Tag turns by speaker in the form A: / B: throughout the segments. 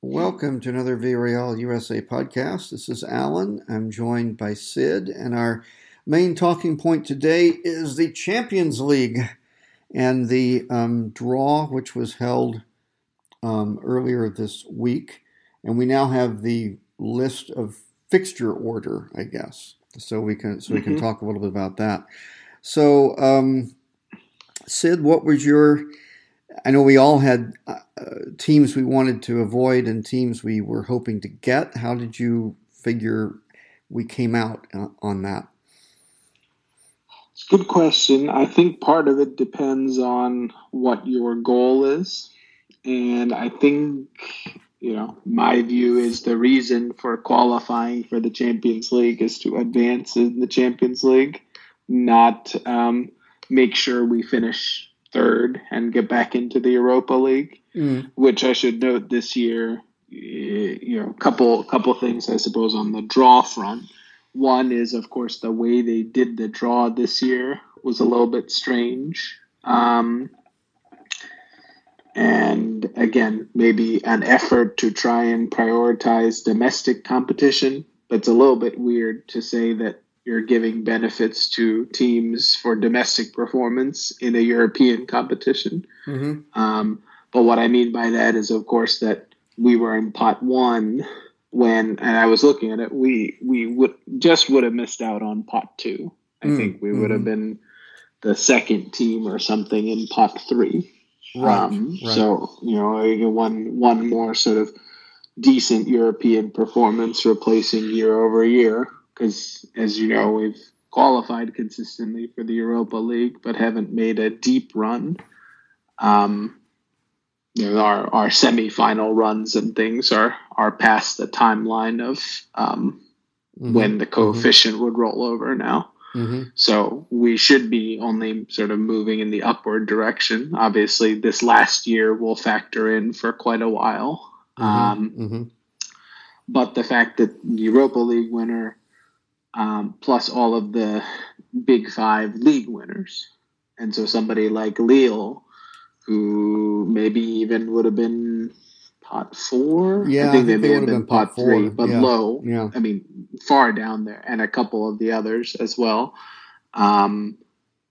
A: Welcome to another Villarreal USA podcast. This is Alan. I'm joined by Sid, and our main talking point today is the Champions League and the um, draw, which was held um, earlier this week. And we now have the list of fixture order, I guess. So we can so we can mm-hmm. talk a little bit about that. So, um, Sid, what was your? I know we all had uh, teams we wanted to avoid and teams we were hoping to get. How did you figure we came out uh, on that?
B: It's a Good question. I think part of it depends on what your goal is. And I think, you know, my view is the reason for qualifying for the Champions League is to advance in the Champions League, not um, make sure we finish third and get back into the Europa League, mm. which I should note this year, you know, a couple couple things I suppose on the draw front. One is, of course, the way they did the draw this year was a little bit strange. Um, and again, maybe an effort to try and prioritize domestic competition. But it's a little bit weird to say that you're giving benefits to teams for domestic performance in a European competition. Mm-hmm. Um, but what I mean by that is, of course, that we were in pot one when and I was looking at it, we we would just would have missed out on pot two. I mm, think we mm-hmm. would have been the second team or something in pot three. Right, um, right. So you know, one one more sort of decent European performance replacing year over year. Because as you know, we've qualified consistently for the Europa League, but haven't made a deep run. Um, you know, our our semifinal runs and things are are past the timeline of um, mm-hmm. when the mm-hmm. coefficient mm-hmm. would roll over now. Mm-hmm. So we should be only sort of moving in the upward direction. Obviously, this last year will factor in for quite a while. Mm-hmm. Um, mm-hmm. but the fact that Europa League winner um, plus all of the big five league winners, and so somebody like Lille who maybe even would have been pot four.
A: Yeah,
B: I think, I think they may have been, been pot, pot three, but yeah. low. Yeah. I mean, far down there, and a couple of the others as well. Um,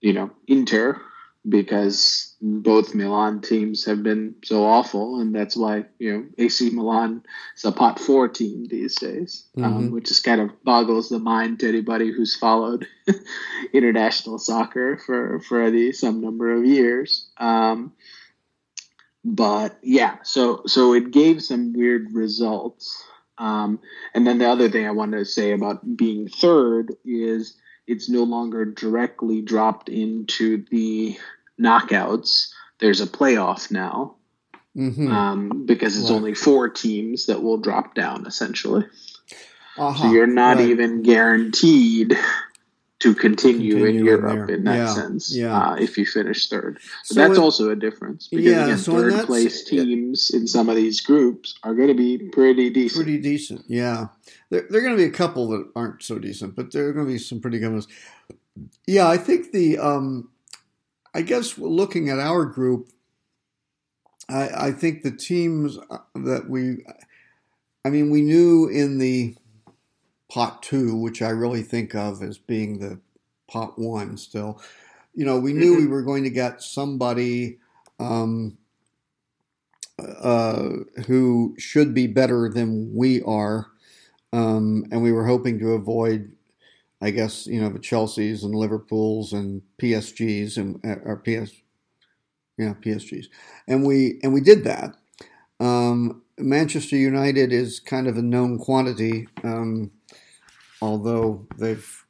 B: you know, Inter, because both Milan teams have been so awful, and that's why you know AC Milan is a pot four team these days, um, mm-hmm. um, which just kind of boggles the mind to anybody who's followed international soccer for for the some number of years. Um, but yeah, so so it gave some weird results. Um, and then the other thing I wanted to say about being third is it's no longer directly dropped into the knockouts, there's a playoff now mm-hmm. um, because it's right. only four teams that will drop down essentially. Uh-huh. So you're not right. even guaranteed to continue, continue in Europe in, in that yeah. sense yeah. Uh, if you finish third. So, that's it, also a difference because yeah, again, so third place teams in some of these groups are going to be pretty decent.
A: Pretty decent, yeah. There, there are going to be a couple that aren't so decent, but there are going to be some pretty good ones. Yeah, I think the um, I guess looking at our group, I, I think the teams uh, that we, I mean, we knew in the pot two, which I really think of as being the pot one still, you know, we knew we mm-hmm. were going to get somebody um, uh, who should be better than we are. Um, and we were hoping to avoid I guess you know the Chelseas and Liverpools and PSGs and uh, or PS, yeah PSGs, and we and we did that. Um, Manchester United is kind of a known quantity, um, although they've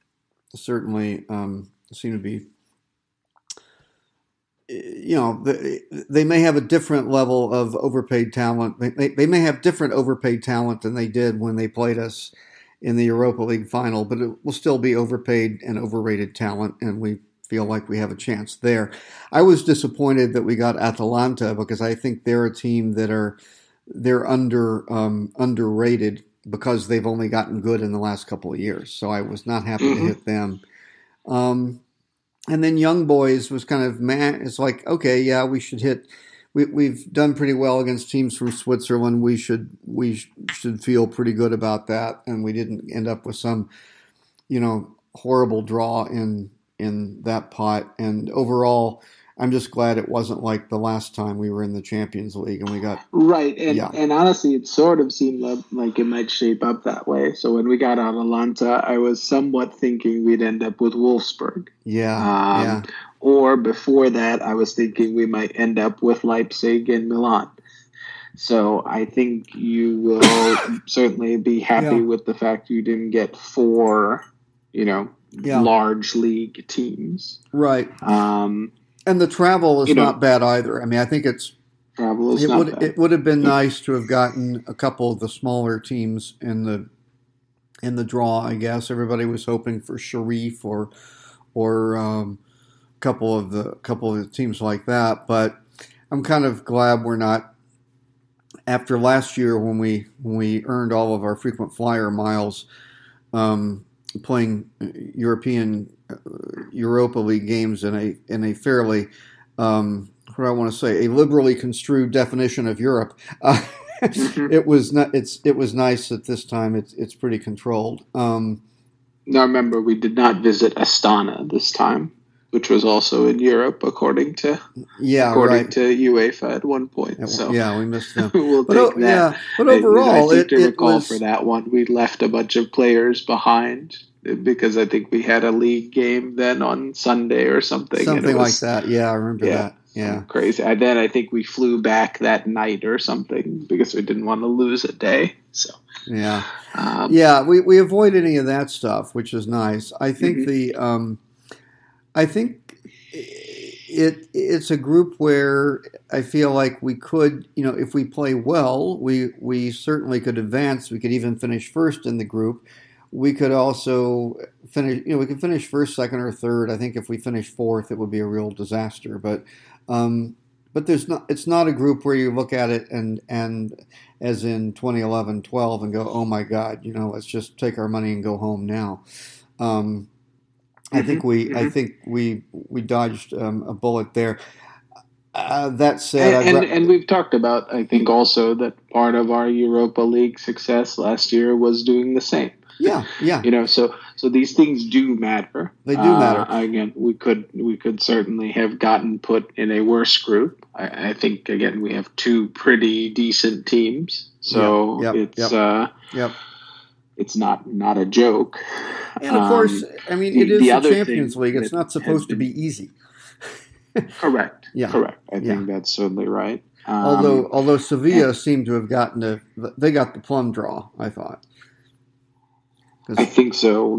A: certainly um, seem to be you know, they may have a different level of overpaid talent. They, they may have different overpaid talent than they did when they played us in the Europa League final, but it will still be overpaid and overrated talent, and we feel like we have a chance there. I was disappointed that we got Atalanta because I think they're a team that are they're under um, underrated because they've only gotten good in the last couple of years. So I was not happy mm-hmm. to hit them. Um, and then Young Boys was kind of man. It's like okay, yeah, we should hit. We, we've done pretty well against teams from Switzerland. We should we should feel pretty good about that, and we didn't end up with some, you know, horrible draw in in that pot. And overall, I'm just glad it wasn't like the last time we were in the Champions League and we got
B: right. And yeah. and honestly, it sort of seemed like it might shape up that way. So when we got Atalanta, I was somewhat thinking we'd end up with Wolfsburg.
A: Yeah, um, yeah.
B: Or before that, I was thinking we might end up with Leipzig and Milan. So I think you will certainly be happy yeah. with the fact you didn't get four, you know, yeah. large league teams.
A: Right.
B: Um,
A: and the travel is not know, bad either. I mean, I think it's
B: travel is
A: it
B: not
A: would
B: bad.
A: it would have been nice to have gotten a couple of the smaller teams in the in the draw. I guess everybody was hoping for Sheriff or or um, a couple of the couple of the teams like that. But I'm kind of glad we're not. After last year, when we when we earned all of our frequent flyer miles, um, playing European Europa League games in a in a fairly um, what do I want to say a liberally construed definition of Europe. Uh, mm-hmm. It was not. It's it was nice at this time. It's it's pretty controlled. Um,
B: now remember, we did not visit Astana this time, which was also in Europe, according to
A: yeah,
B: according
A: right.
B: to UEFA at one point. So
A: yeah, we missed them.
B: we'll
A: but,
B: take that.
A: Yeah, but overall,
B: I, I think
A: it,
B: to recall
A: was,
B: for that one, we left a bunch of players behind because I think we had a league game then on Sunday or something.
A: Something was, like that. Yeah, I remember
B: yeah,
A: that. Yeah,
B: crazy. And then I think we flew back that night or something because we didn't want to lose a day. So
A: yeah,
B: um,
A: yeah, we we avoid any of that stuff, which is nice. I think mm-hmm. the um, I think it it's a group where I feel like we could, you know, if we play well, we we certainly could advance. We could even finish first in the group we could also finish. You know, we could finish first, second, or third. I think if we finish fourth, it would be a real disaster. But um, but there's not. It's not a group where you look at it and and as in 2011, 12, and go, oh my God, you know, let's just take our money and go home now. Um, I think
B: mm-hmm,
A: we
B: mm-hmm.
A: I think we we dodged um, a bullet there. Uh, that said,
B: and, and, and, we've talked about I think also that part of our Europa League success last year was doing the same.
A: Yeah, yeah.
B: you know, so so these things do matter.
A: They do uh, matter.
B: Again, we could we could certainly have gotten put in a worse group. I, I think again we have two pretty decent teams, so
A: yep, it's
B: yep.
A: uh, yep.
B: It's not not a joke.
A: And of um, course, I mean the, it is the, the Champions League. It's not supposed been, to be easy.
B: correct.
A: Yeah.
B: Correct. I
A: yeah.
B: think that's certainly right.
A: Um, although although Sevilla and, seemed to have gotten a they got the plum draw, I thought.
B: I think so.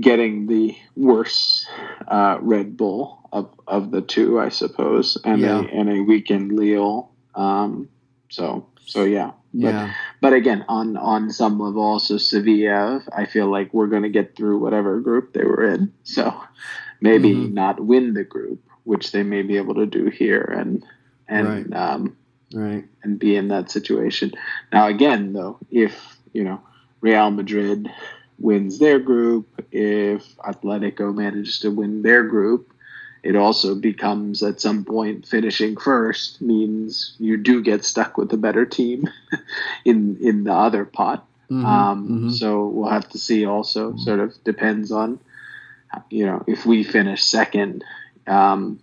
B: getting the worse uh, Red Bull of, of the two, I suppose, and
A: yeah.
B: a and a weakened Lille. Um, so so yeah. But,
A: yeah.
B: But again, on on some level, also Sevilla, I feel like we're going to get through whatever group they were in. So maybe mm-hmm. not win the group, which they may be able to do here, and and
A: right.
B: um,
A: right.
B: and be in that situation. Now, again, though, if you know Real Madrid wins their group, if Atletico manages to win their group, it also becomes at some point finishing first means you do get stuck with a better team in in the other pot.
A: Mm-hmm,
B: um,
A: mm-hmm.
B: So we'll have to see. Also, sort of depends on you know if we finish second. Um,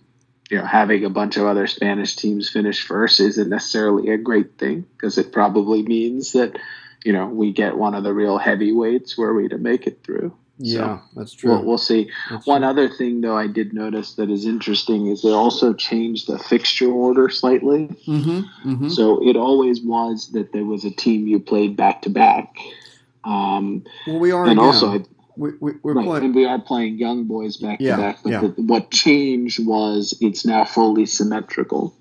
B: you know, having a bunch of other Spanish teams finish first isn't necessarily a great thing because it probably means that you know, we get one of the real heavyweights were we to make it through.
A: Yeah,
B: so
A: that's true.
B: We'll, we'll see.
A: That's
B: one
A: true.
B: other thing, though, I did notice that is interesting is they also changed the fixture order slightly.
A: Mm-hmm, mm-hmm.
B: So it always was that there was a team you played back to back. Um,
A: well, we are
B: and
A: now.
B: also, I,
A: we, we, are
B: right.
A: playing,
B: and we are playing young boys back
A: Yeah,
B: to back. But
A: yeah.
B: the, what changed was it's now fully symmetrical.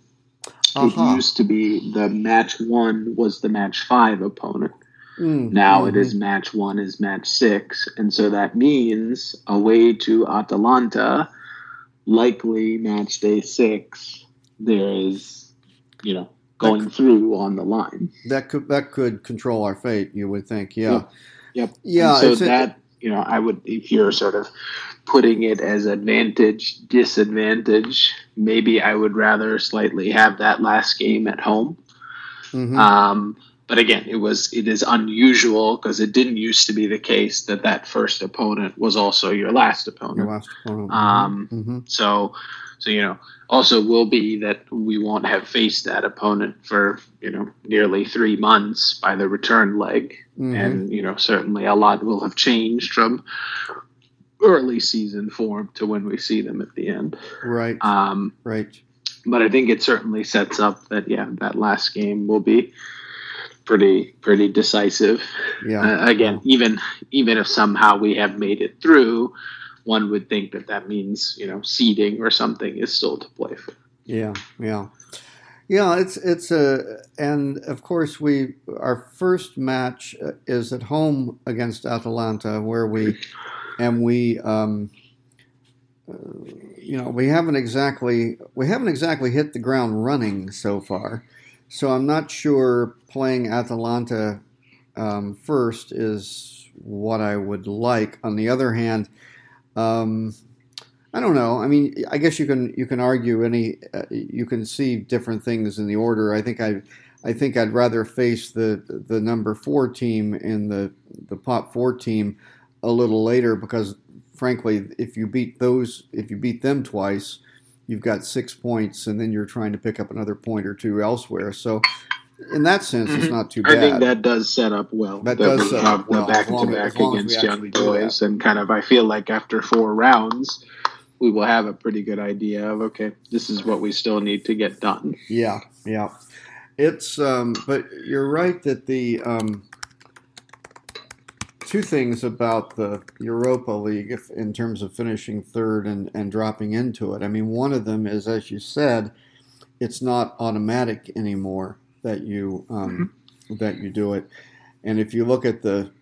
A: Uh-huh.
B: It used to be the match one was the match five opponent.
A: Mm,
B: Now it is match one is match six, and so that means away to Atalanta, likely match day six. There is, you know, going through on the line.
A: that could that could control our fate. You would think, yeah,
B: Yep. Yep.
A: yeah.
B: And so that you know, I would if you're sort of putting it as advantage disadvantage, maybe I would rather slightly have that last game at home.
A: mhm.
B: Um, but again, it was it is unusual because it didn't used to be the case that that first opponent was also your last
A: Your
B: opponent.
A: last opponent.
B: Um,
A: Mhm.
B: So, so you know, also will be that we won't have faced that opponent for you know nearly three months by the return leg,
A: Mhm.
B: and you know certainly a lot will have changed from early season form to when we see them at the end.
A: right,
B: Um,
A: right.
B: but I think it certainly sets up that yeah, that last game will be pretty pretty decisive.
A: Yeah.
B: Uh, again, even even if somehow we have made it through, one would think that that means you know seeding or something is still to play for.
A: Yeah, yeah, yeah. It's it's a and of course we our first match uh, is at home against Atalanta where we and we um, uh, you know we haven't exactly we haven't exactly hit the ground running so far. So I'm not sure playing Atalanta um, first is what I would like. On the other hand. Um, I don't know. I mean, I guess you can you can argue any uh, you can see different things in the order. I think I I think I'd rather face the the number four team in the the pot four team a little later because frankly, if you beat those if you beat them twice, you've got six points, and then you're trying to pick up another point or two elsewhere. So in that sense, it's
B: Mhm.
A: not too bad.
B: I think that does set up well.
A: That does
B: we
A: set up well,
B: back to back
A: as long as we
B: against young boys, and kind of I feel like after four rounds, we will have a pretty good idea of okay, this is what we still need to get done.
A: Yeah, yeah. It's um, but you're right that the um, two things about the Europa League, if, in terms of finishing third and, and dropping into it. I mean, one of them is, as you said, it's not automatic anymore that you um, that you do it. And if you look at the,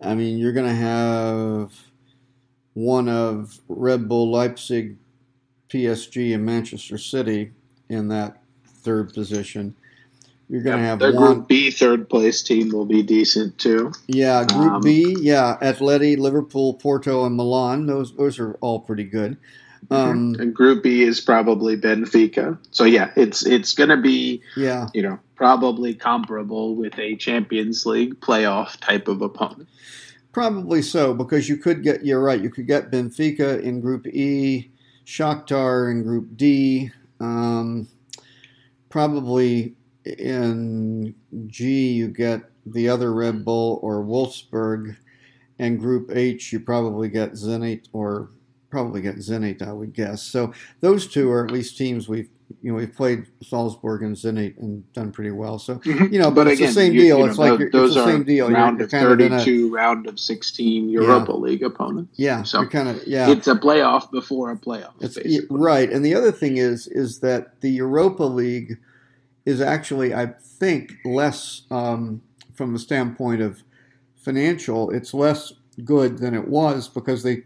A: I mean, you're going to have one of Red Bull Leipzig, PSG, and Manchester City in that third position. You're going to have
B: the
A: one.
B: Group B third place team will be decent too.
A: Yeah, Group
B: Um,
A: B. Yeah, Atleti, Liverpool, Porto, and Milan. Those those are all pretty good. Um,
B: and Group B is probably Benfica. So yeah, it's it's going to be
A: yeah,
B: you know probably comparable with a Champions League playoff type of opponent.
A: probably so because you could get. You're right. You could get Benfica in Group E, Shakhtar in Group D. Um, probably in G you get the other Red Bull or Wolfsburg, and Group H you probably get Zenit or probably get Zenit, I would guess. So those two are at least teams we've you know we've played Salzburg and Zenit and done pretty well. So mm-hmm. you know, but, it's the same
B: you-
A: deal.
B: you
A: it's like you're,
B: those
A: it's the
B: are
A: same deal. You're,
B: round
A: you're
B: of
A: kind of a
B: thirty-two, round of sixteen Europa League opponents.
A: yeah.
B: So
A: you're kind of yeah.
B: it's a playoff before a playoff.
A: It's
B: basically.
A: yeah, right, and the other thing is is that the Europa League is actually, I think, less um, from the standpoint of financial. It's less good than it was because they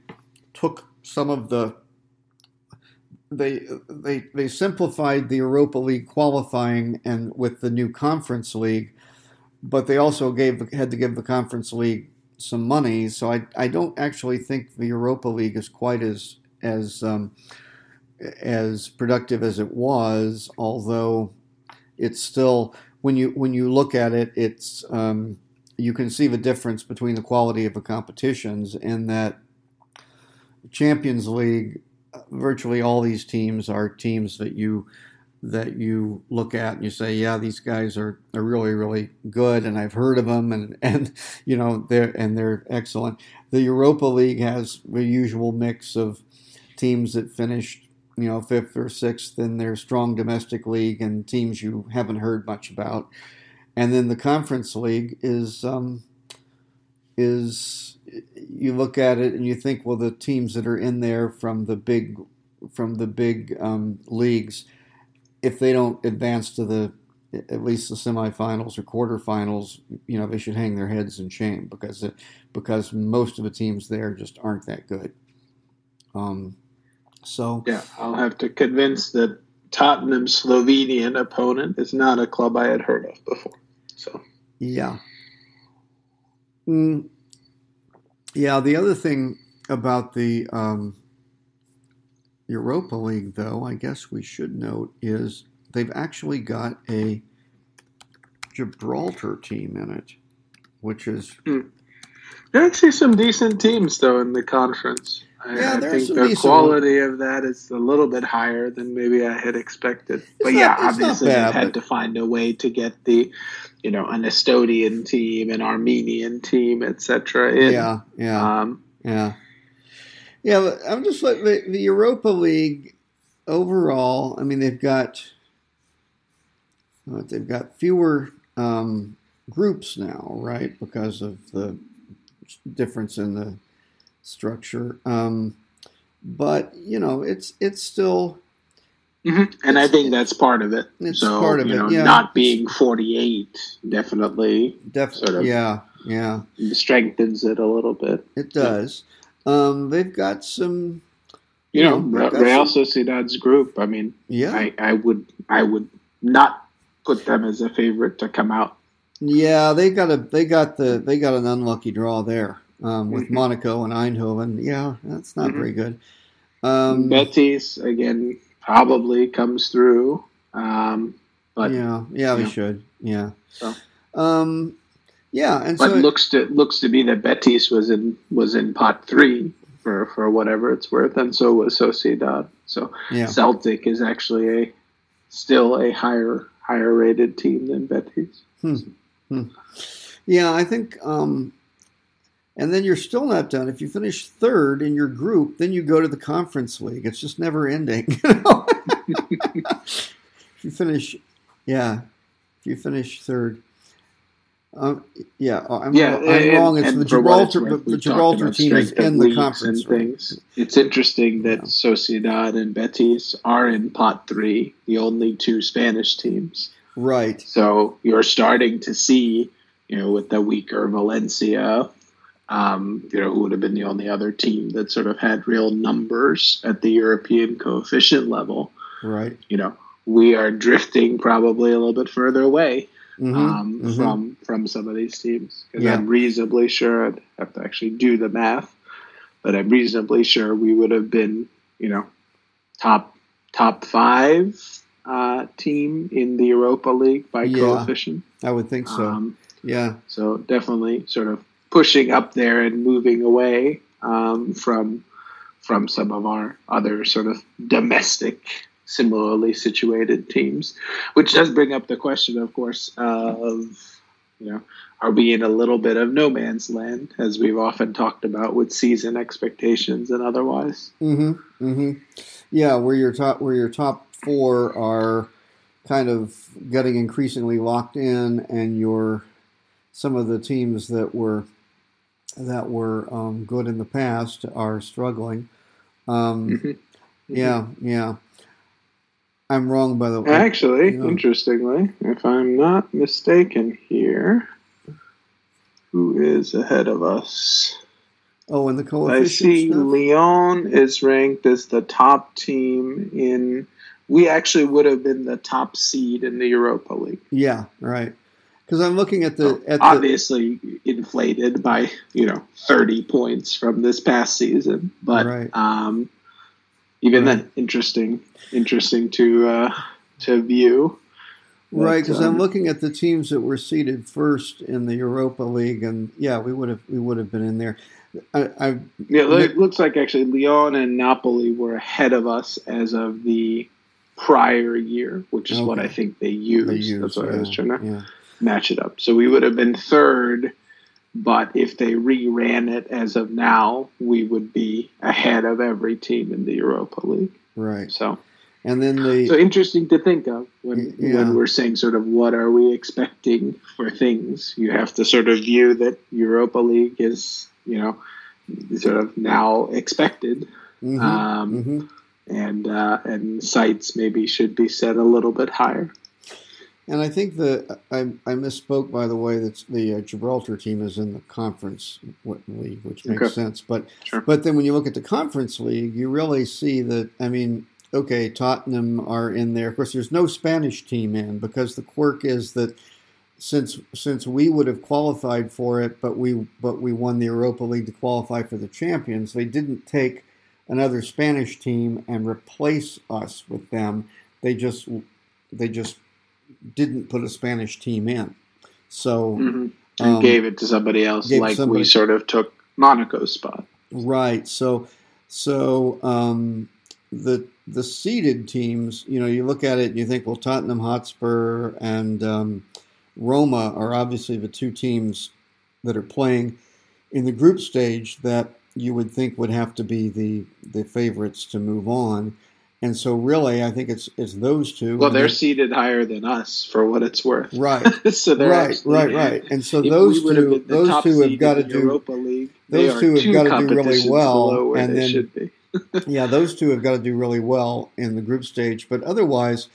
A: took some of the they they they simplified the Europa League qualifying and with the new Conference League, but they also gave had to give the Conference League some money. So I I don't actually think the Europa League is quite as as um, as productive as it was, although it's still when you when you look at it, it's um, you can see the difference between the quality of the competitions in that Champions League. Virtually all these teams are teams that you that you look at and you say, yeah, these guys are, are really really good, and I've heard of them, and and you know they're and they're excellent. The Europa League has the usual mix of teams that finished you know fifth or sixth in their strong domestic league and teams you haven't heard much about and then the conference league is um, is you look at it and you think, well, the teams that are in there from the big from the big um, leagues, if they don't advance to the at least the semifinals or quarterfinals, you know, they should hang their heads in shame because it, because most of the teams there just aren't that good. Um, so
B: yeah, I'll have to convince that Tottenham's Slovenian opponent is not a club I had heard of before. So
A: yeah, mm, yeah. The other thing about the um, Europa League, though, I guess we should note is they've actually got a Gibraltar team in it, which is.
B: Hmm. There are actually some decent teams, though, in the conference.
A: Yeah,
B: I, I think the quality of that is a little bit higher than maybe I had expected. It's but not, yeah, obviously, bad, had but... to find a way to get the, you know, an Estonian team, an Armenian team, etc.
A: Yeah, yeah, um, yeah, yeah. I'm just like the, the Europa League overall. I mean, they've got they've got fewer um, groups now, right? Because of the difference in the structure. Um, but you know, it's it's still.
B: Mm-hmm. And I think that's part of it. It's so, part of you know, it. Yeah. Not being 48 definitely,
A: definitely, sort of yeah, yeah,
B: strengthens it a little bit.
A: It does. Yeah. Um, they've got some.
B: You, you know, know Real some, Sociedad's group. I mean, yeah, I, I would, I would not put them as a favorite to come out.
A: Yeah, they got a they got the they got an unlucky draw there um, with mm-hmm. Monaco and Eindhoven. Yeah, that's not mm-hmm. very good.
B: Um, Betis again probably comes through, um, but
A: yeah, yeah, we know. should, yeah. So. Um, yeah, and
B: but
A: so
B: it looks to looks to be that Betis was in was in pot three for for whatever it's worth, and so was Sociedad. So yeah. Celtic is actually a still a higher higher rated team than Betis.
A: Hmm. Hmm. Yeah, I think um, and then you're still not done. If you finish third in your group, then you go to the conference league. It's just never ending. if you finish, yeah, if you finish third, um, yeah, uh, I'm, yeah, I'm and, wrong. It's the Gibraltar, but the Gibraltar team is in the conference.
B: things. It's interesting that yeah. Sociedad and Betis are in pot three, the only two Spanish teams.
A: Right.
B: So you're starting to see, you know, with the weaker Valencia um, you know, who would have been the only other team that sort of had real numbers at the European coefficient level.
A: Right.
B: You know, we are drifting probably a little bit further away mm-hmm. Um, mm-hmm. from from some of these teams because yeah. I'm reasonably sure I'd have to actually do the math, but I'm reasonably sure we would have been, you know, top top five uh, team in the Europa League by yeah, coefficient.
A: I would think so. Um, yeah.
B: So definitely sort of pushing up there and moving away um, from from some of our other sort of domestic, similarly situated teams, which does bring up the question, of course, of you know, are we in a little bit of no man's land, as we've often talked about with season expectations and otherwise?
A: Mm-hmm. Mm-hmm. Yeah, where your top where your top four are kind of getting increasingly locked in, and your some of the teams that were that were um, good in the past are struggling. Um, mm-hmm. Yeah, yeah. I'm wrong, by the way.
B: Actually, interestingly, if I'm not mistaken here, who is ahead of us?
A: Oh, in the coefficient.
B: I see stuff? Lyon is ranked as the top team in. We actually would have been the top seed in the Europa League.
A: Yeah, right because I'm looking at the at
B: obviously the, inflated by you know 30 points from this past season, but right. um, even right. then, interesting, interesting to uh, to view.
A: Right, because um, I'm looking at the teams that were seeded first in the Europa League, and yeah, we would have we would have been in there. I, I
B: yeah, it looks like actually Lyon and Napoli were ahead of us as of the prior year, which is okay. what I think they used. They used That's what yeah, I was trying to. Yeah match it up. So we would have been third, but if they reran it as of now, we would be ahead of every team in the Europa League.
A: Right.
B: So
A: and then the
B: so interesting to think of when yeah. when we're saying sort of what are we expecting for things. You have to sort of view that Europa League is you know sort of now expected. Mm-hmm. Um, mm-hmm. And uh, and sights maybe should be set a little bit higher.
A: And I think the I, I misspoke by the way that the uh, Gibraltar team is in the conference league, which makes okay. sense. But sure. but then when you look at the conference league, you really see that. I mean, okay, Tottenham are in there. Of course, there's no Spanish team in because the quirk is that since since we would have qualified for it, but we but we won the Europa League to qualify for the Champions. They didn't take another Spanish team and replace us with them. They just they just didn't put a Spanish team in. So
B: mm-hmm. and um, gave it to somebody else, like somebody, we sort of took Monaco's spot.
A: Right. So so um, the the seeded teams, you know, you look at it and you think, well, Tottenham Hotspur and um, Roma are obviously the two teams that are playing in the group stage that you would think would have to be the the favorites to move on. And so, really, I think it's it's those two.
B: Well, they're they, seated higher than us for what it's worth.
A: Right. so they're right, actually, right, right. And so those two, those two have got to do Europa League. Those two have got to do really well, and then yeah, those two have got to do really well in the group stage. But otherwise,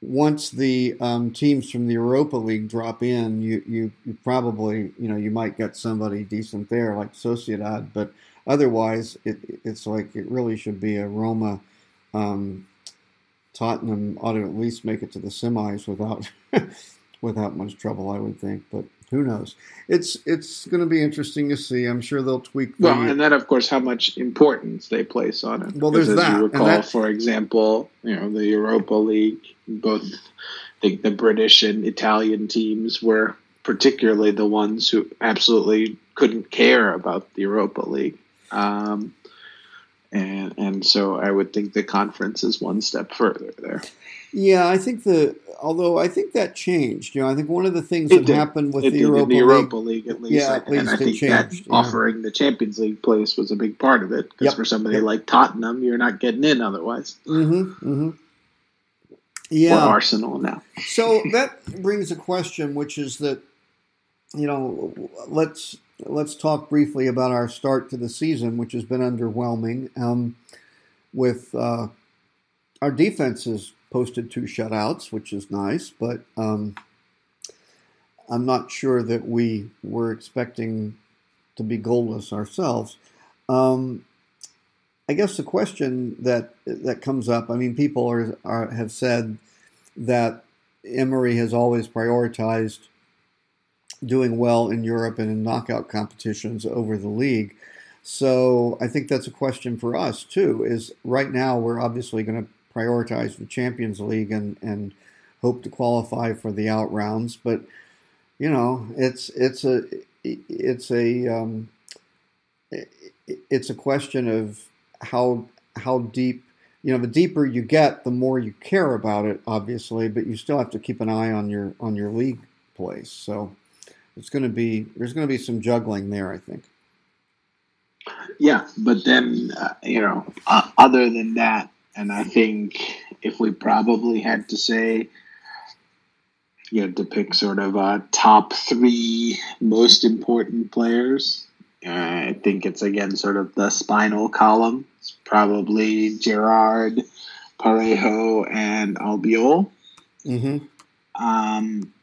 A: once the um, teams from the Europa League drop in, you, you, you probably you know you might get somebody decent there like Sociedad, but otherwise it, it's like it really should be a Roma. Um, Tottenham ought to at least make it to the semis without without much trouble, I would think. But who knows? It's it's going to be interesting to see. I'm sure they'll tweak.
B: The, well, and then of course how much importance they place on it.
A: Well, there's as that.
B: You recall, that, for example, you know the Europa League, both the, the British and Italian teams were particularly the ones who absolutely couldn't care about the Europa League. Um, and and so I would think the conference is one step further there.
A: Yeah, I think the although I think that changed. You know, I think one of the things it that did. happened with
B: it
A: the Europa,
B: the Europa
A: League,
B: League, at least, yeah, at least and I think changed, that yeah. offering the Champions League place was a big part of it. Because yep. for somebody yep. like Tottenham, you're not getting in otherwise.
A: Mm-hmm. mm-hmm. Yeah,
B: or Arsenal now.
A: so that brings a question, which is that you know, let's let's talk briefly about our start to the season, which has been underwhelming. Um, with uh, our defense has posted two shutouts, which is nice, but um, I'm not sure that we were expecting to be goalless ourselves. Um, I guess the question that that comes up. I mean, people are, are have said that Emery has always prioritized doing well in Europe and in knockout competitions over the league. So I think that's a question for us too. Is right now we're obviously going to prioritize the Champions League and and hope to qualify for the out rounds, but you know it's it's a it's a um, it's a question of how how deep you know the deeper you get the more you care about it obviously but you still have to keep an eye on your on your league place so it's going to be there's going to be some juggling there, I think.
B: Yeah, but then uh, you know, uh, other than that, and I think if we probably had to say, you know, to pick sort of a top three most important players, uh, I think it's again sort of the spinal column. It's probably Gerard, Parejo, and Albiol. Mm-hmm. Um,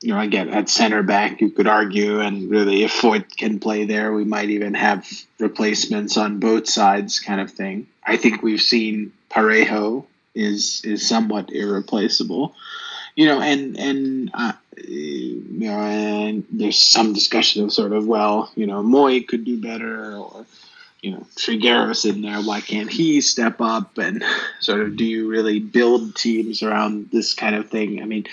B: you know, again, at center back, you could argue, and really, if Foyth can play there, we might even have replacements on both sides, kind of thing. I think we've seen Parejo is is somewhat irreplaceable, you know, and and uh, you know, and there's some discussion of sort of, well, you know, Moi could do better, or you know, Trigueros in there, why can't he step up and sort of do you really build teams around this kind of thing? I mean,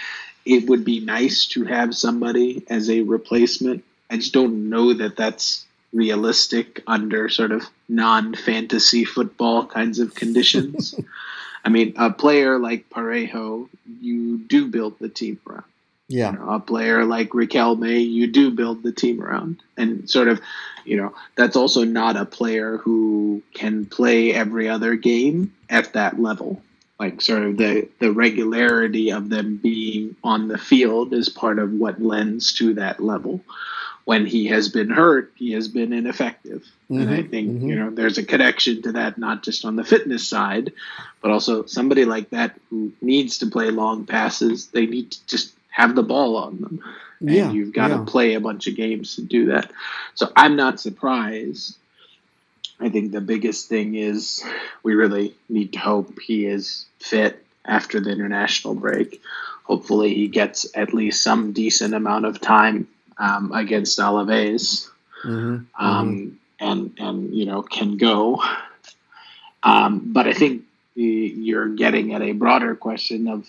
B: it would be nice to have somebody as a replacement. I just don't know that that's realistic under sort of non fantasy football kinds of conditions. I mean, a player like Parejo, you do build the team around.
A: Yeah. You
B: know, a player like Riquelme, you do build the team around. And sort of, you know, that's also not a player who can play every other game at that level like sort of the the regularity of them being on the field is part of what lends to that level. when he has been hurt, he has been ineffective. Mm-hmm, and I mm-hmm, think, mm-hmm. you know, there's a connection to that, not just on the fitness side, but also somebody like that who needs to play long passes, they need to just have the ball on them. And yeah, you've got yeah. to play a bunch of games to do that. So I'm not surprised. I think the biggest thing is we really need to hope he is fit after the international break. Hopefully, he gets at least some decent amount of time um, against Alaves, mm-hmm. Um, and and you know can go. Um, but I think you're getting at a broader question of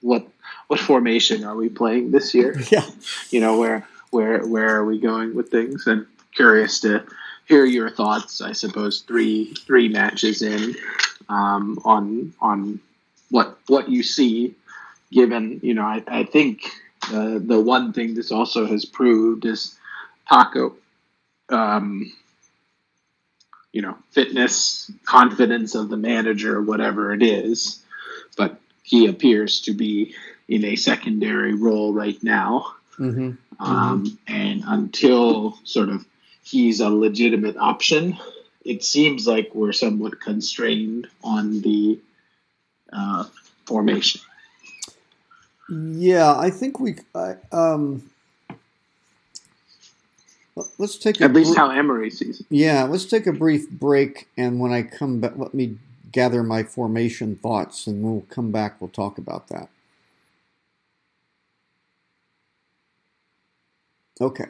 B: what what formation are we playing this year?
A: Yeah,
B: you know where where where are we going with things? And curious to hear your thoughts. I suppose three three matches in um, on on what what you see. Given you know, I, I think uh, the one thing this also has proved is Paco, um, you know, fitness, confidence of the manager, whatever it is. But he appears to be in a secondary role right now. Mm-hmm. Um, mm-hmm. And until sort of he's a legitimate option, it seems like we're somewhat constrained on the uh, formation.
A: Yeah, I think we. I, um, let's take
B: at least br- how Emery sees it.
A: Yeah, let's take a brief break, and when I come back, let me gather my formation thoughts, and we'll come back. We'll talk about that. Okay,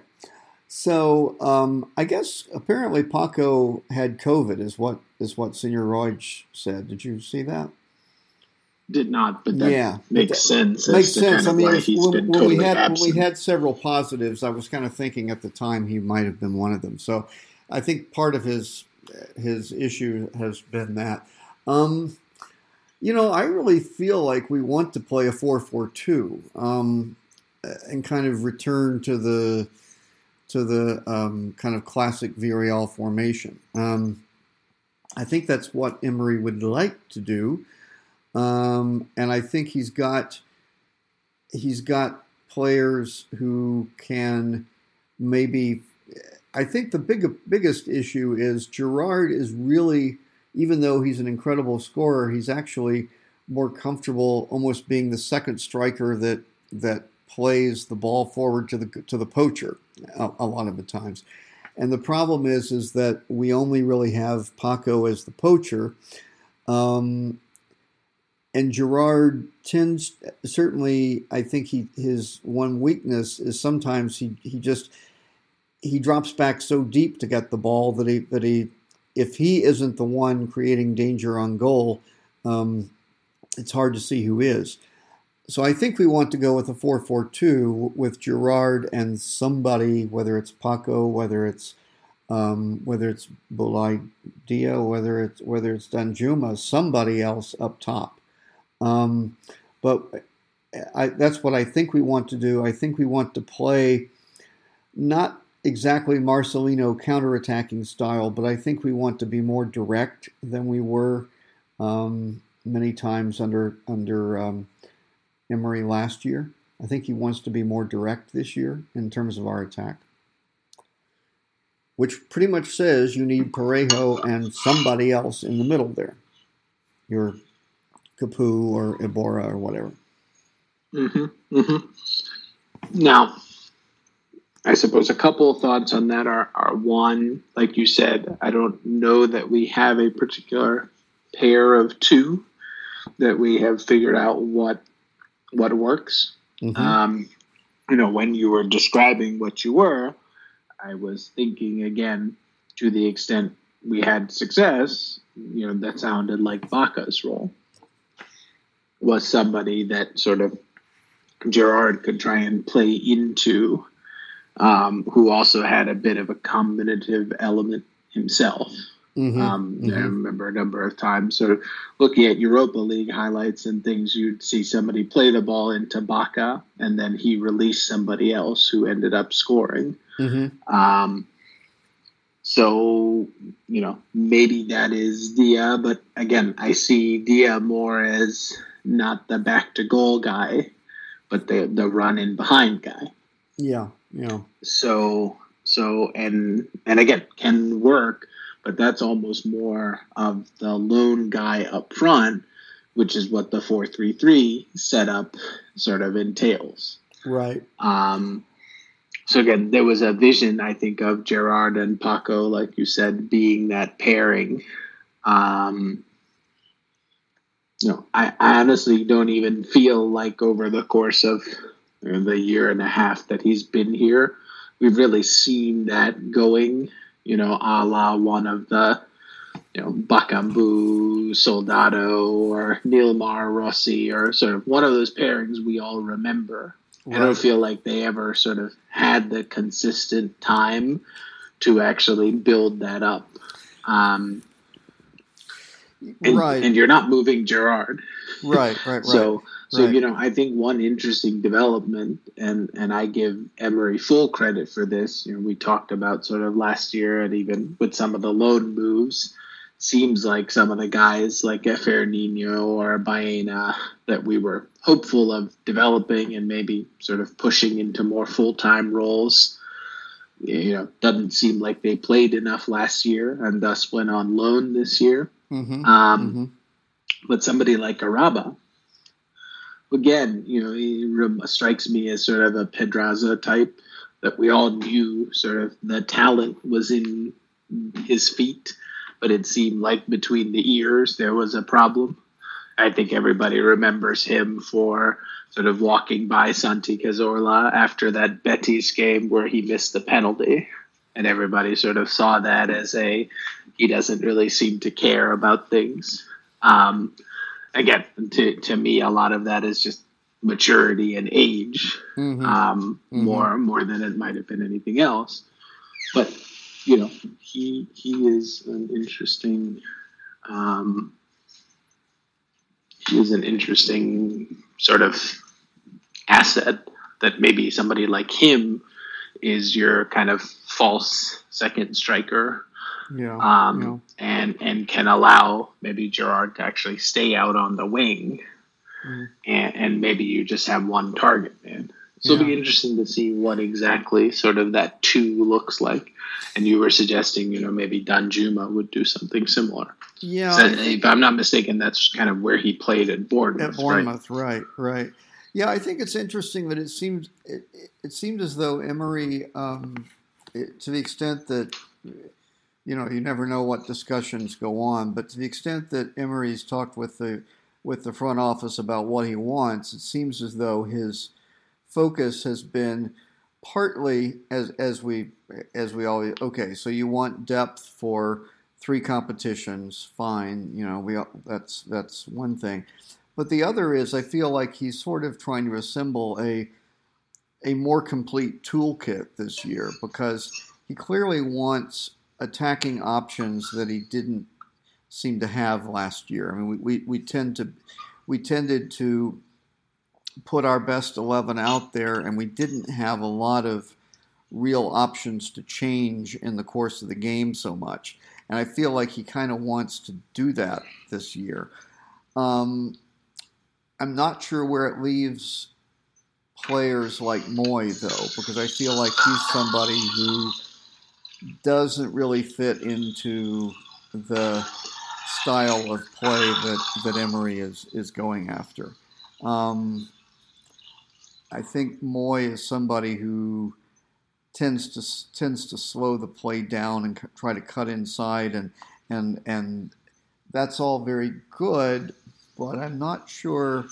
A: so um, I guess apparently Paco had COVID, is what is what Senior Roig said. Did you see that?
B: did not, but that yeah, makes that sense.
A: Makes sense. I mean, when, when totally we had absent. when we had several positives, I was kind of thinking at the time he might have been one of them. So I think part of his his issue has been that. Um, you know, I really feel like we want to play a four-four-two um, and kind of return to the to the um, kind of classic Villarreal formation. Um, I think that's what Emery would like to do. Um, and I think he's got he's got players who can maybe. I think the big biggest issue is Gerard is really, even though he's an incredible scorer, he's actually more comfortable almost being the second striker that that plays the ball forward to the to the poacher a, a, lot of the times. And the problem is is that we only really have Paco as the poacher. Um, and Gerard tends certainly I think he his one weakness is sometimes he he just he drops back so deep to get the ball that he that he if he isn't the one creating danger on goal, um, it's hard to see who is. So I think we want to go with a 4-4-2 with Gerard and somebody, whether it's Paco, whether it's um, whether it's Boulaye Dia, whether it's whether it's Danjuma, somebody else up top. Um, but I, that's what I think we want to do. I think we want to play not exactly Marcelino counterattacking style, but I think we want to be more direct than we were um, many times under under um, Emery last year. I think he wants to be more direct this year in terms of our attack, which pretty much says you need Parejo and somebody else in the middle there. Your Capoue or Iborra or whatever.
B: Mm-hmm, mm-hmm. Now, I suppose a couple of thoughts on that are, are one, like you said, I don't know that we have a particular pair of two that we have figured out what what works. Mm-hmm. Um, you know, when you were describing what you were, I was thinking again to the extent we had success, you know, that sounded like Bacca's role was somebody that sort of Gerard could try and play into, um, who also had a bit of a combinative element himself. Mm-hmm, um, mm-hmm. I remember a number of times So looking at Europa League highlights and things, you'd see somebody play the ball into Bacca and then he released somebody else who ended up scoring. Mm-hmm. Um, so, you know, maybe that is Dia, but again, I see Dia more as not the back to goal guy, but the the run in behind guy.
A: Yeah, Yeah.
B: So so and and again can work, but that's almost more of the lone guy up front, which is what the four three three setup sort of entails.
A: Right.
B: Um, so again, there was a vision I think of Gerard and Paco, like you said, being that pairing. Um, you know, I, I honestly don't even feel like over the course of the year and a half that he's been here, we've really seen that going. You know, a la one of the, you know, Bakambu, Soldado, or Nilmar Rossi, or sort of one of those pairings we all remember. Right. I don't feel like they ever sort of had the consistent time to actually build that up. Um, and,
A: right.
B: And you're not moving Gerard.
A: Right, right, right.
B: so, so
A: right.
B: you know, I think one interesting development, and and I give Emery full credit for this. You know, we talked about sort of last year, and even with some of the loan moves, seems like some of the guys like Efer Nino or Baena that we were hopeful of developing and maybe sort of pushing into more full time roles. You know, doesn't seem like they played enough last year and thus went on loan this year.
A: Mm-hmm.
B: Um,
A: mm-hmm.
B: But somebody like Araba, again, you know, he strikes me as sort of a Pedraza type that we all knew sort of the talent was in his feet, but it seemed like between the ears there was a problem. I think everybody remembers him for sort of walking by Santi Cazorla after that Betis game where he missed the penalty. And everybody sort of saw that as a he doesn't really seem to care about things. Um, again, to, to me, a lot of that is just maturity and age,
A: Mm-hmm.
B: um,
A: Mhm.
B: more more than it might have been anything else. But you know, he he is an interesting. Um, he is an interesting sort of asset that maybe somebody like him is your kind of false second striker
A: Yeah.
B: um,
A: yeah.
B: and and can allow maybe Gerard to actually stay out on the wing,
A: Mm.
B: and, and maybe you just have one target man. So it'll be interesting to see what exactly sort of that two looks like. And you were suggesting, you know, maybe Danjuma would do something similar.
A: Yeah.
B: So, if I'm not mistaken, that's kind of where he played at Bournemouth.
A: At Bournemouth, right? right, Yeah, I think it's interesting that it seems it, it- it seemed as though Emery, um, it, to the extent that you know you never know what discussions go on, but to the extent that Emery's talked with the with the front office about what he wants, it seems as though his focus has been partly as as we as we always okay. So you want depth for three competitions, fine. You know, we that's that's one thing. But the other is, I feel like he's sort of trying to assemble a a more complete toolkit this year because he clearly wants attacking options that he didn't seem to have last year. I mean, we, we, we tend to we tended to put our best eleven out there, and we didn't have a lot of real options to change in the course of the game so much. And I feel like he kind of wants to do that this year. Um, I'm not sure where it leaves players like Moi though, because I feel like he's somebody who doesn't really fit into the style of play that, that Emery is, is going after. Um, I think Moi is somebody who tends to tends to slow the play down and c- try to cut inside and and and that's all very good, but I'm not sure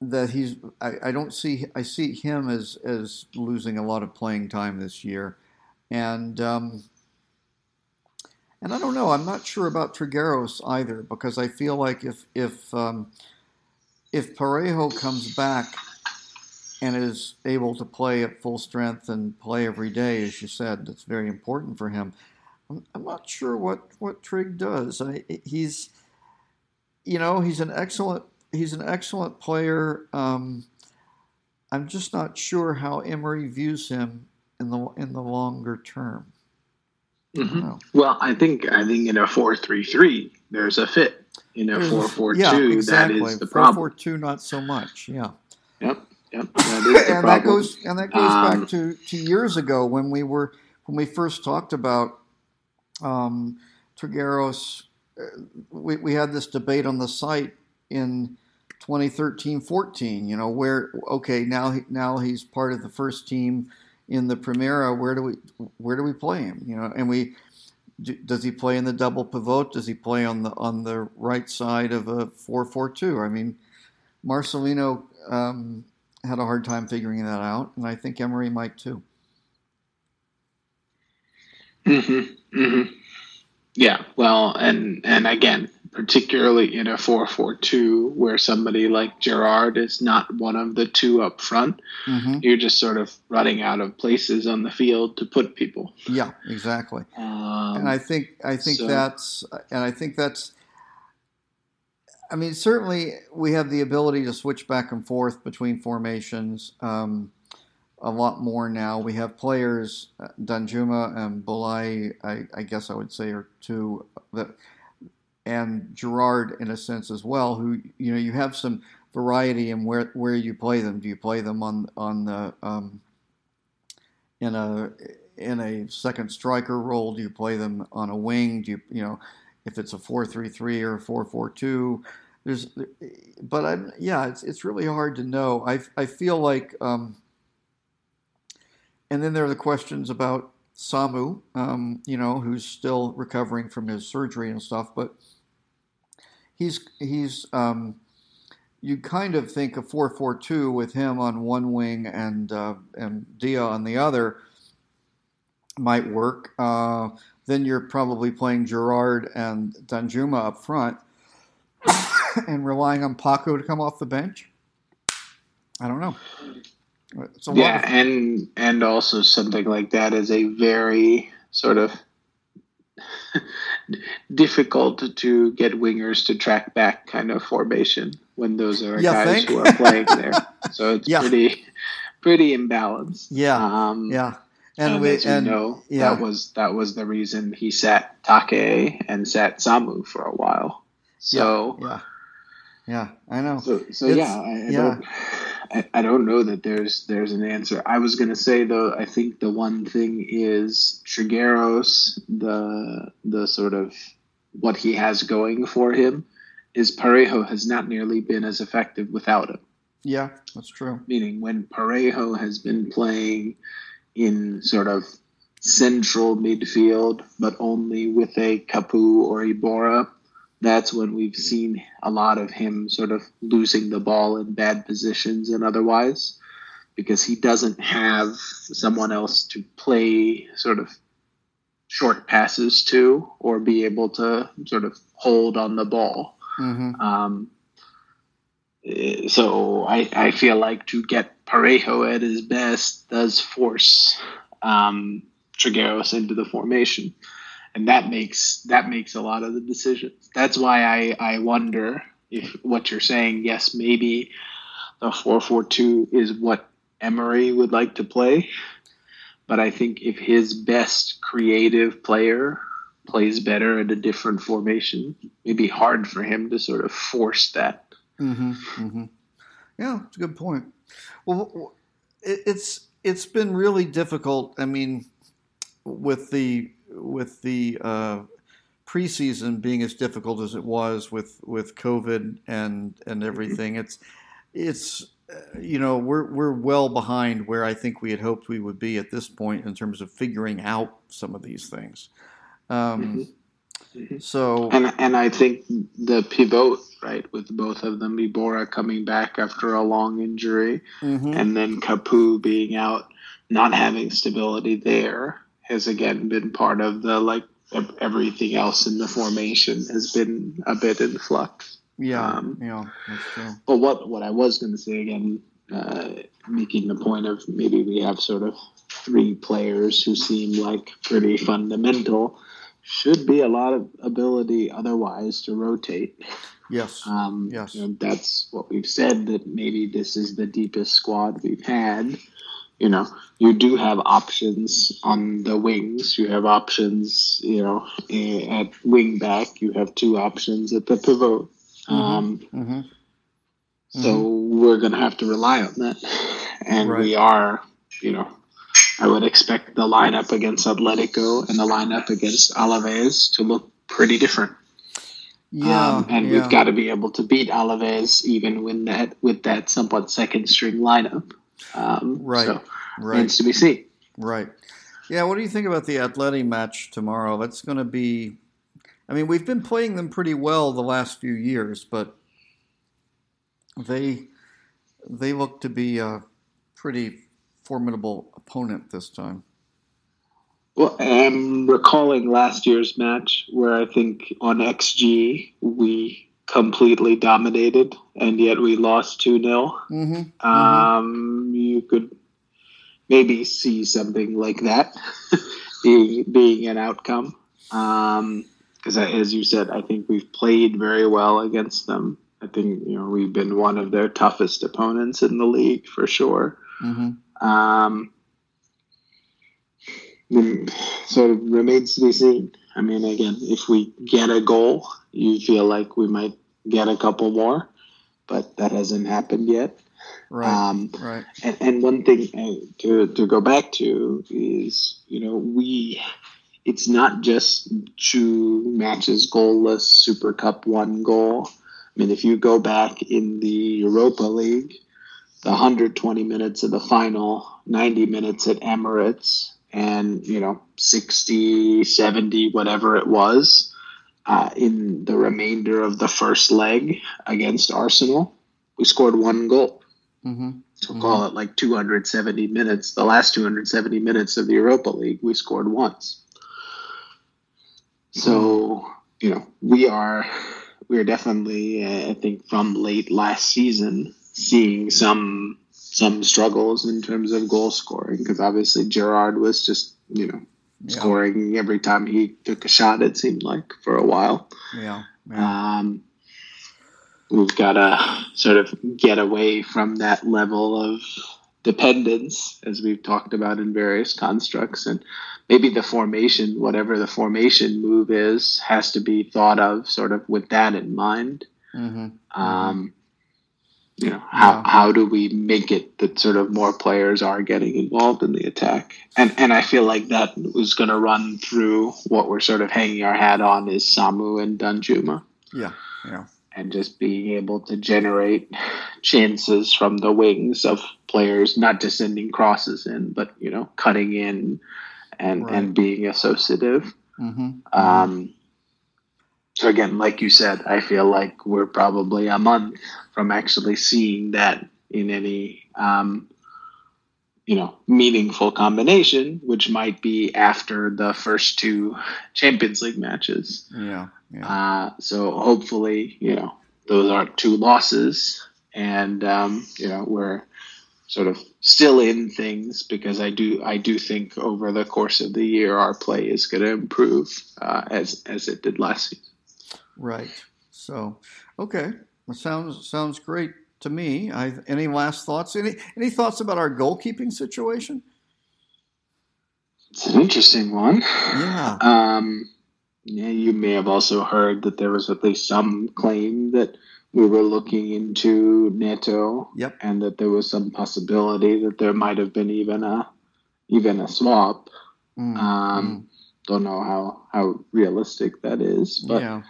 A: that he's. I, I don't see. I see him as as losing a lot of playing time this year, and um, and I don't know. I'm not sure about Trigueros either because I feel like if if um, if Parejo comes back and is able to play at full strength and play every day, as you said, that's very important for him. I'm, not sure what what Trig does. I, he's, you know, he's an excellent he's an excellent player. Um, I'm just not sure how Emery views him in the in the longer term.
B: Mhm.
A: No.
B: Well, I think I think in a four three three, there's a fit. In a four four two,
A: exactly.
B: that is the
A: Four
B: problem.
A: four two, not so much. Yeah.
B: Yep. Yep, that
A: and that goes and that goes um, back to, to years ago when we were when we first talked about um, Trigueros. Uh, we, we had this debate on the site in 2013 14 you know where okay now now he's part of the first team in the Primera where do we where do we play him? You know and we does he play in the double pivot? Does he play on the on the right side of a 4-4-2 I mean Marcelino um, had a hard time figuring that out and I think Emery might too.
B: Mhm mhm yeah well and and again particularly in a 4-4-2 where somebody like Gerard is not one of the two up front. Mm-hmm. You're just sort of running out of places on the field to put people.
A: Yeah, exactly. Um, and I think I think so, that's and I think that's I mean certainly we have the ability to switch back and forth between formations. Um, a lot more now. We have players, uh, Danjuma and Boulaye, I, I guess I would say, are two that and Gerard in a sense as well, who you know you have some variety in where where you play them. Do you play them on on the um, in a in a second striker role? Do you play them on a wing? Do you you know if it's a four three three or four four two? There's, but I'm yeah, it's it's really hard to know. I I feel like, um, and then there are the questions about Samu, um, you know, who's still recovering from his surgery and stuff, but he's he's um, you kind of think a four four two with him on one wing and uh, and Dia on the other might work. Uh, then you're probably playing Gerard and Danjuma up front and relying on Paco to come off the bench. I don't know.
B: yeah, of- and and also something like that is a very sort of difficult to get wingers to track back kind of formation when those are yeah, guys think? who are playing there. So it's yeah. pretty pretty imbalanced.
A: Yeah. Um, yeah.
B: And, and we as and, know yeah. that was that was the reason he sat Take and sat Samu for a while. So
A: yeah, yeah, yeah I know.
B: So so yeah, I, I yeah. I, I don't know that there's there's an answer. I was gonna say though, I think the one thing is Trigueros, the the sort of what he has going for him is Parejo has not nearly been as effective without him.
A: Yeah, that's true.
B: Meaning when Parejo has been playing in sort of central midfield, but only with a Capoue or Iborra, that's when we've seen a lot of him sort of losing the ball in bad positions and otherwise because he doesn't have someone else to play sort of short passes to or be able to sort of hold on the ball. Mm-hmm. Um, so I, I feel like to get Parejo at his best does force um, Trigueros into the formation and that makes that makes a lot of the decisions. That's why I I wonder if what you're saying, yes, maybe the four four two is what Emery would like to play, but I think if his best creative player plays better in a different formation, it'd be hard for him to sort of force that.
A: Mm-hmm, mm-hmm. Yeah, it's a good point. Well, it's it's been really difficult. I mean, with the with the uh, preseason being as difficult as it was with with COVID and and everything, it's it's uh, you know we're we're well behind where I think we had hoped we would be at this point in terms of figuring out some of these things. Um, mm-hmm. mm-hmm. So
B: and and I think the pivot right with both of them, Iborra coming back after a long injury, mm-hmm. and then Capoue being out, not having stability there has again been part of the like everything else in the formation has been a bit in flux.
A: Yeah, um, yeah, that's true.
B: But what what I was going to say again, uh, making the point of maybe we have sort of three players who seem like pretty fundamental. Should be a lot of ability otherwise to rotate.
A: Yes.
B: Um,
A: yes.
B: You know, that's what we've said that maybe this is the deepest squad we've had you know you do have options on the wings you have options you know at wing back you have two options at the pivot mm-hmm. Um, mm-hmm. So mm-hmm. we're going to have to rely on that. And right. we are, you know, I would expect the lineup against Atletico and the lineup against Alaves to look pretty different. Yeah, um, and yeah. we've got to be able to beat Alaves even with that with that somewhat second string lineup. Um, right, so right. Needs to be seen.
A: Right. Yeah. What do you think about the Atleti match tomorrow? That's going to be. I mean, we've been playing them pretty well the last few years, but they they look to be a pretty formidable opponent this time.
B: Well, I'm recalling last year's match where I think on XG we completely dominated and yet we lost 2 0. Mm-hmm. mm-hmm. Um, you could maybe see something like that being, being an outcome. Because, um, as you said, I think we've played very well against them. I think you know we've been one of their toughest opponents in the league for sure. Mm-hmm. Um, so it remains to be seen. I mean, again, if we get a goal, you feel like we might get a couple more, but that hasn't happened yet. Right. Um, right. And, and one thing uh, to, to go back to is, you know, we, it's not just two matches goalless, Super Cup one goal. I mean, if you go back in the Europa League, the 120 minutes of the final, 90 minutes at Emirates, and you know 60 70 whatever it was uh, in the remainder of the first leg against arsenal we scored one goal mm-hmm. so mm-hmm. call it like 270 minutes the last 270 minutes of the europa league we scored once so you know we are we are definitely uh, i think from late last season seeing some some struggles in terms of goal scoring because obviously Gerard was just you know yeah. scoring every time he took a shot. It seemed like for a while. Yeah. yeah. Um, we've got to sort of get away from that level of dependence, as we've talked about in various constructs, and maybe the formation, whatever the formation move is, has to be thought of sort of with that in mind. Mm-hmm. Um, you know how how do we make it that sort of more players are getting involved in the attack? And and i feel like that was going to run through what we're sort of hanging our hat on is samu and danjuma.
A: Yeah yeah.
B: And just being able to generate chances from the wings of players not just sending crosses in but you know cutting in and right. and being associative. Mm-hmm. um so again, like you said, I feel like we're probably a month from actually seeing that in any um, you know meaningful combination, which might be after the first two Champions League matches.
A: Yeah. yeah.
B: Uh, so hopefully, you know, those aren't two losses, and um, you know we're sort of still in things because I do I do think over the course of the year our play is going to improve uh, as as it did last season.
A: Right. So, okay, well, sounds sounds great to me. I, any last thoughts? Any any thoughts about our goalkeeping situation?
B: It's an interesting one. Yeah. Um, yeah, you may have also heard that there was at least some claim that we were looking into Neto.
A: Yep.
B: And that there was some possibility that there might have been even a even a swap. Mm. Um, mm. Don't know how how realistic that is, but. Yeah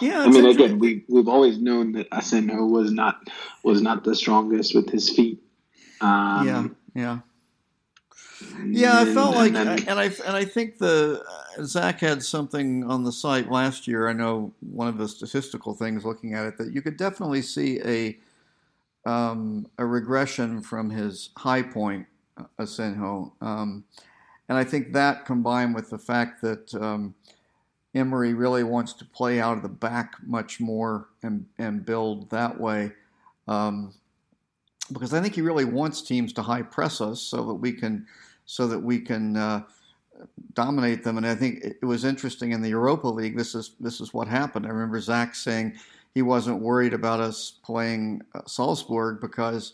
B: yeah, I mean, again, we we've always known that Asenjo was not was not the strongest with his feet.
A: Um, yeah, yeah, yeah. I felt and, like, and, and, I and I think the uh, Zach had something on the site last year. I know one of the statistical things looking at it that you could definitely see a um, a regression from his high point, Asenjo, um, and I think that combined with the fact that. Emery really wants to play out of the back much more and, and build that way. Um, because I think he really wants teams to high press us so that we can so that we can uh, dominate them. And I think it was interesting in the Europa League. This is this is what happened. I remember Zach saying he wasn't worried about us playing uh, Salzburg because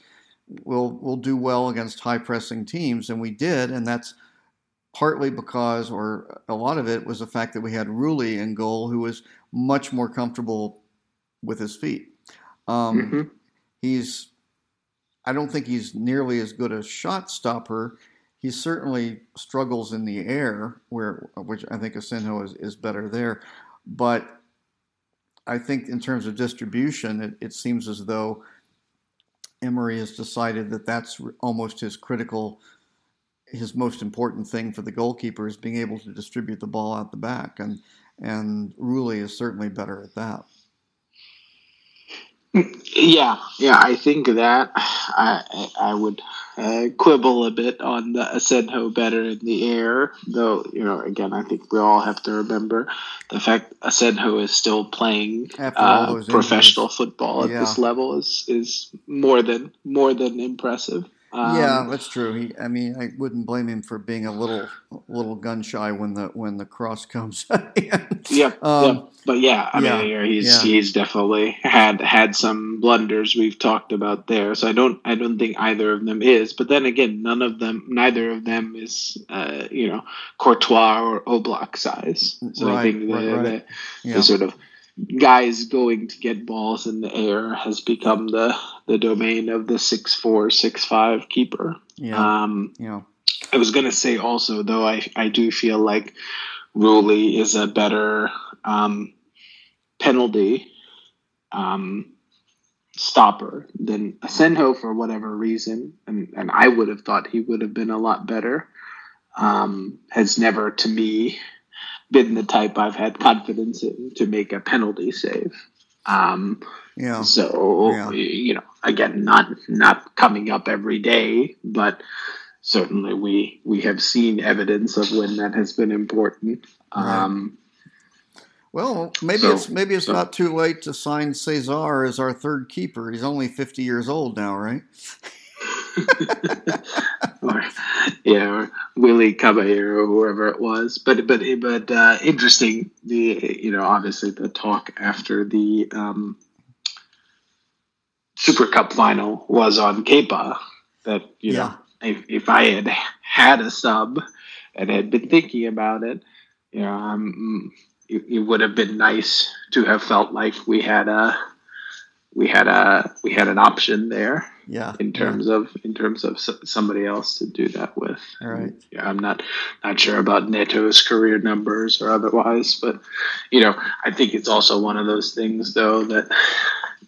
A: we'll we'll do well against high pressing teams, and we did, and that's partly because, or a lot of it was the fact that we had Rulli in goal, who was much more comfortable with his feet. Um, mm-hmm. He's, I don't think he's nearly as good a shot stopper. He certainly struggles in the air, where which I think Asenjo is, is better there. But I think in terms of distribution, it, it seems as though Emery has decided that that's almost his critical, his most important thing for the goalkeeper is being able to distribute the ball out the back, and and Rulli is certainly better at that.
B: Yeah, yeah, I think that I I would uh, quibble a bit on the Asenjo better in the air, though. You know, again, I think we all have to remember the fact Asenjo is still playing uh, professional injuries. football at yeah. this level is is more than more than impressive.
A: Um, yeah, that's true. He, I mean, I wouldn't blame him for being a little, little gun shy when the when the cross comes.
B: yeah, um, yeah, but yeah, I yeah, mean, he's yeah. he's definitely had had some blunders we've talked about there. So I don't I don't think either of them is. But then again, none of them, neither of them is, uh, you know, Courtois or Oblak size. So right, I think the, right, right. the, yeah. the sort of guys going to get balls in the air has become the the domain of the six four six five keeper.
A: Yeah. Um, yeah.
B: I was gonna say also though I I do feel like Rulli is a better um, penalty um, stopper than Asenjo for whatever reason, and and I would have thought he would have been a lot better. Um, has never to me been the type I've had confidence in to make a penalty save. Um, yeah. So yeah. you know, again, not not coming up every day, but certainly we we have seen evidence of when that has been important. Right. Um,
A: well, maybe so, it's maybe it's so. not too late to sign Cesar as our third keeper. He's only fifty years old now, right?
B: or yeah, or Willy Caballero, whoever it was. But but but uh, interesting. The you know obviously the talk after the um, Super Cup final was on Kepa. That you yeah. know if if I had had a sub and had been thinking about it, you know, um, it, it would have been nice to have felt like we had a we had a we had an option there
A: yeah
B: in terms
A: yeah.
B: of in terms of somebody else to do that with
A: right
B: yeah i'm not not sure about neto's career numbers or otherwise but you know i think it's also one of those things though that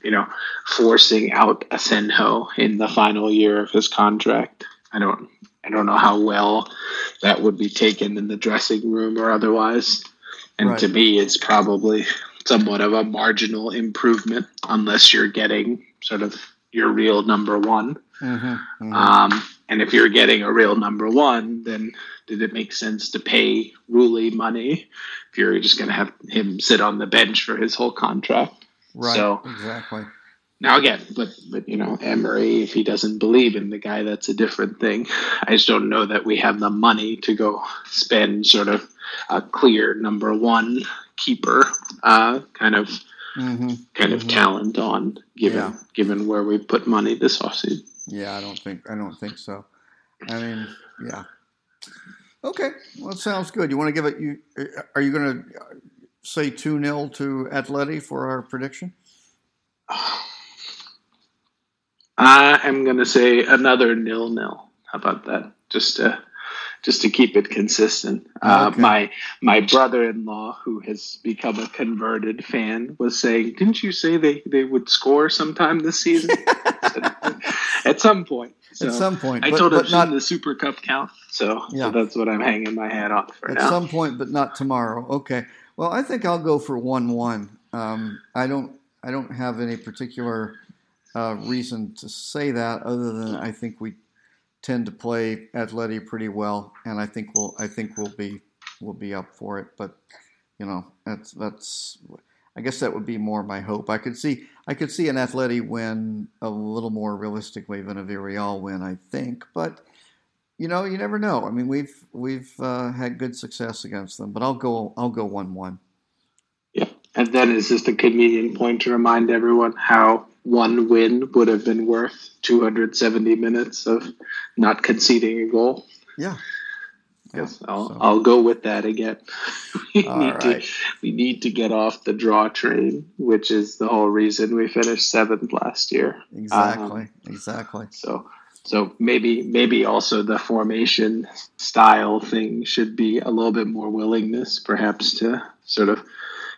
B: you know forcing out asenjo in the final year of his contract i don't i don't know how well that would be taken in the dressing room or otherwise and right. to me it's probably somewhat of a marginal improvement unless you're getting sort of your real number one. Mm-hmm, mm-hmm. Um, and if you're getting a real number one, then did it make sense to pay Rulli money if you're just going to have him sit on the bench for his whole contract?
A: Right. So exactly.
B: Now again, but but you know, Emery, if he doesn't believe in the guy, that's a different thing. I just don't know that we have the money to go spend sort of a clear number one keeper uh, kind of mm-hmm. kind of mm-hmm. talent on given yeah. given where we put money this offseason.
A: Yeah, I don't think I don't think so. I mean, yeah. Okay, well, it sounds good. You want to give it? You are you going to say two 0 to Atleti for our prediction?
B: I am going to say another nil nil. How about that? Just to just to keep it consistent. Uh, okay. my my brother in law, who has become a converted fan, was saying, "Didn't you say they, they would score sometime this season?" At some point.
A: So At some point,
B: I but, told him not the Super Cup count, so, yeah. so that's what I'm hanging my hat on for
A: At
B: now.
A: some point, but not tomorrow. Okay. Well, I think I'll go for one-one. Um, I don't I don't have any particular uh, reason to say that, other than I think we tend to play Atleti pretty well, and I think we'll I think we'll be we'll be up for it. But you know, that's that's I guess that would be more my hope. I could see I could see an Atleti win a little more realistically than a Villarreal win. I think, but you know, you never know. I mean, we've we've uh, had good success against them, but I'll go I'll go one one.
B: Yeah, and then it's just a convenient point to remind everyone how one win would have been worth 270 minutes of not conceding a goal.
A: Yeah.
B: Yes, I'll, so. I'll go with that again. we,
A: All
B: need
A: right.
B: to, we need to get off the draw train, which is the whole reason we finished seventh last year.
A: Exactly, um, exactly.
B: So, so maybe maybe also the formation style thing should be a little bit more willingness, perhaps, to sort of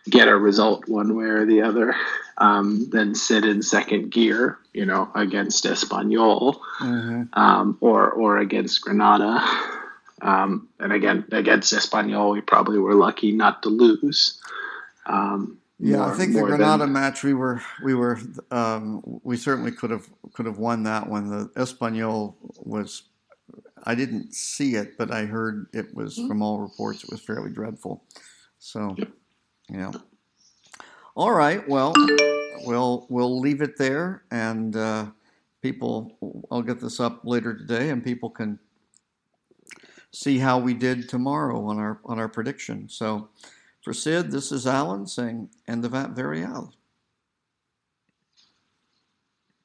B: get a result one way or the other um, than sit in second gear, you know, against Espanyol mm-hmm. um, or or against Granada. Um, and again, against Espanyol, we probably were lucky not to lose. Um,
A: yeah, more, I think the Granada than... match we were we were um, we certainly could have could have won that one. The Espanyol was I didn't see it, but I heard it was mm-hmm. from all reports it was fairly dreadful. So, yep. Yeah. All right. Well, we'll we'll leave it there, and uh, people. I'll get this up later today, and people can see how we did tomorrow on our on our prediction. So, for Sid, this is Alan saying, "And the Vat Varial."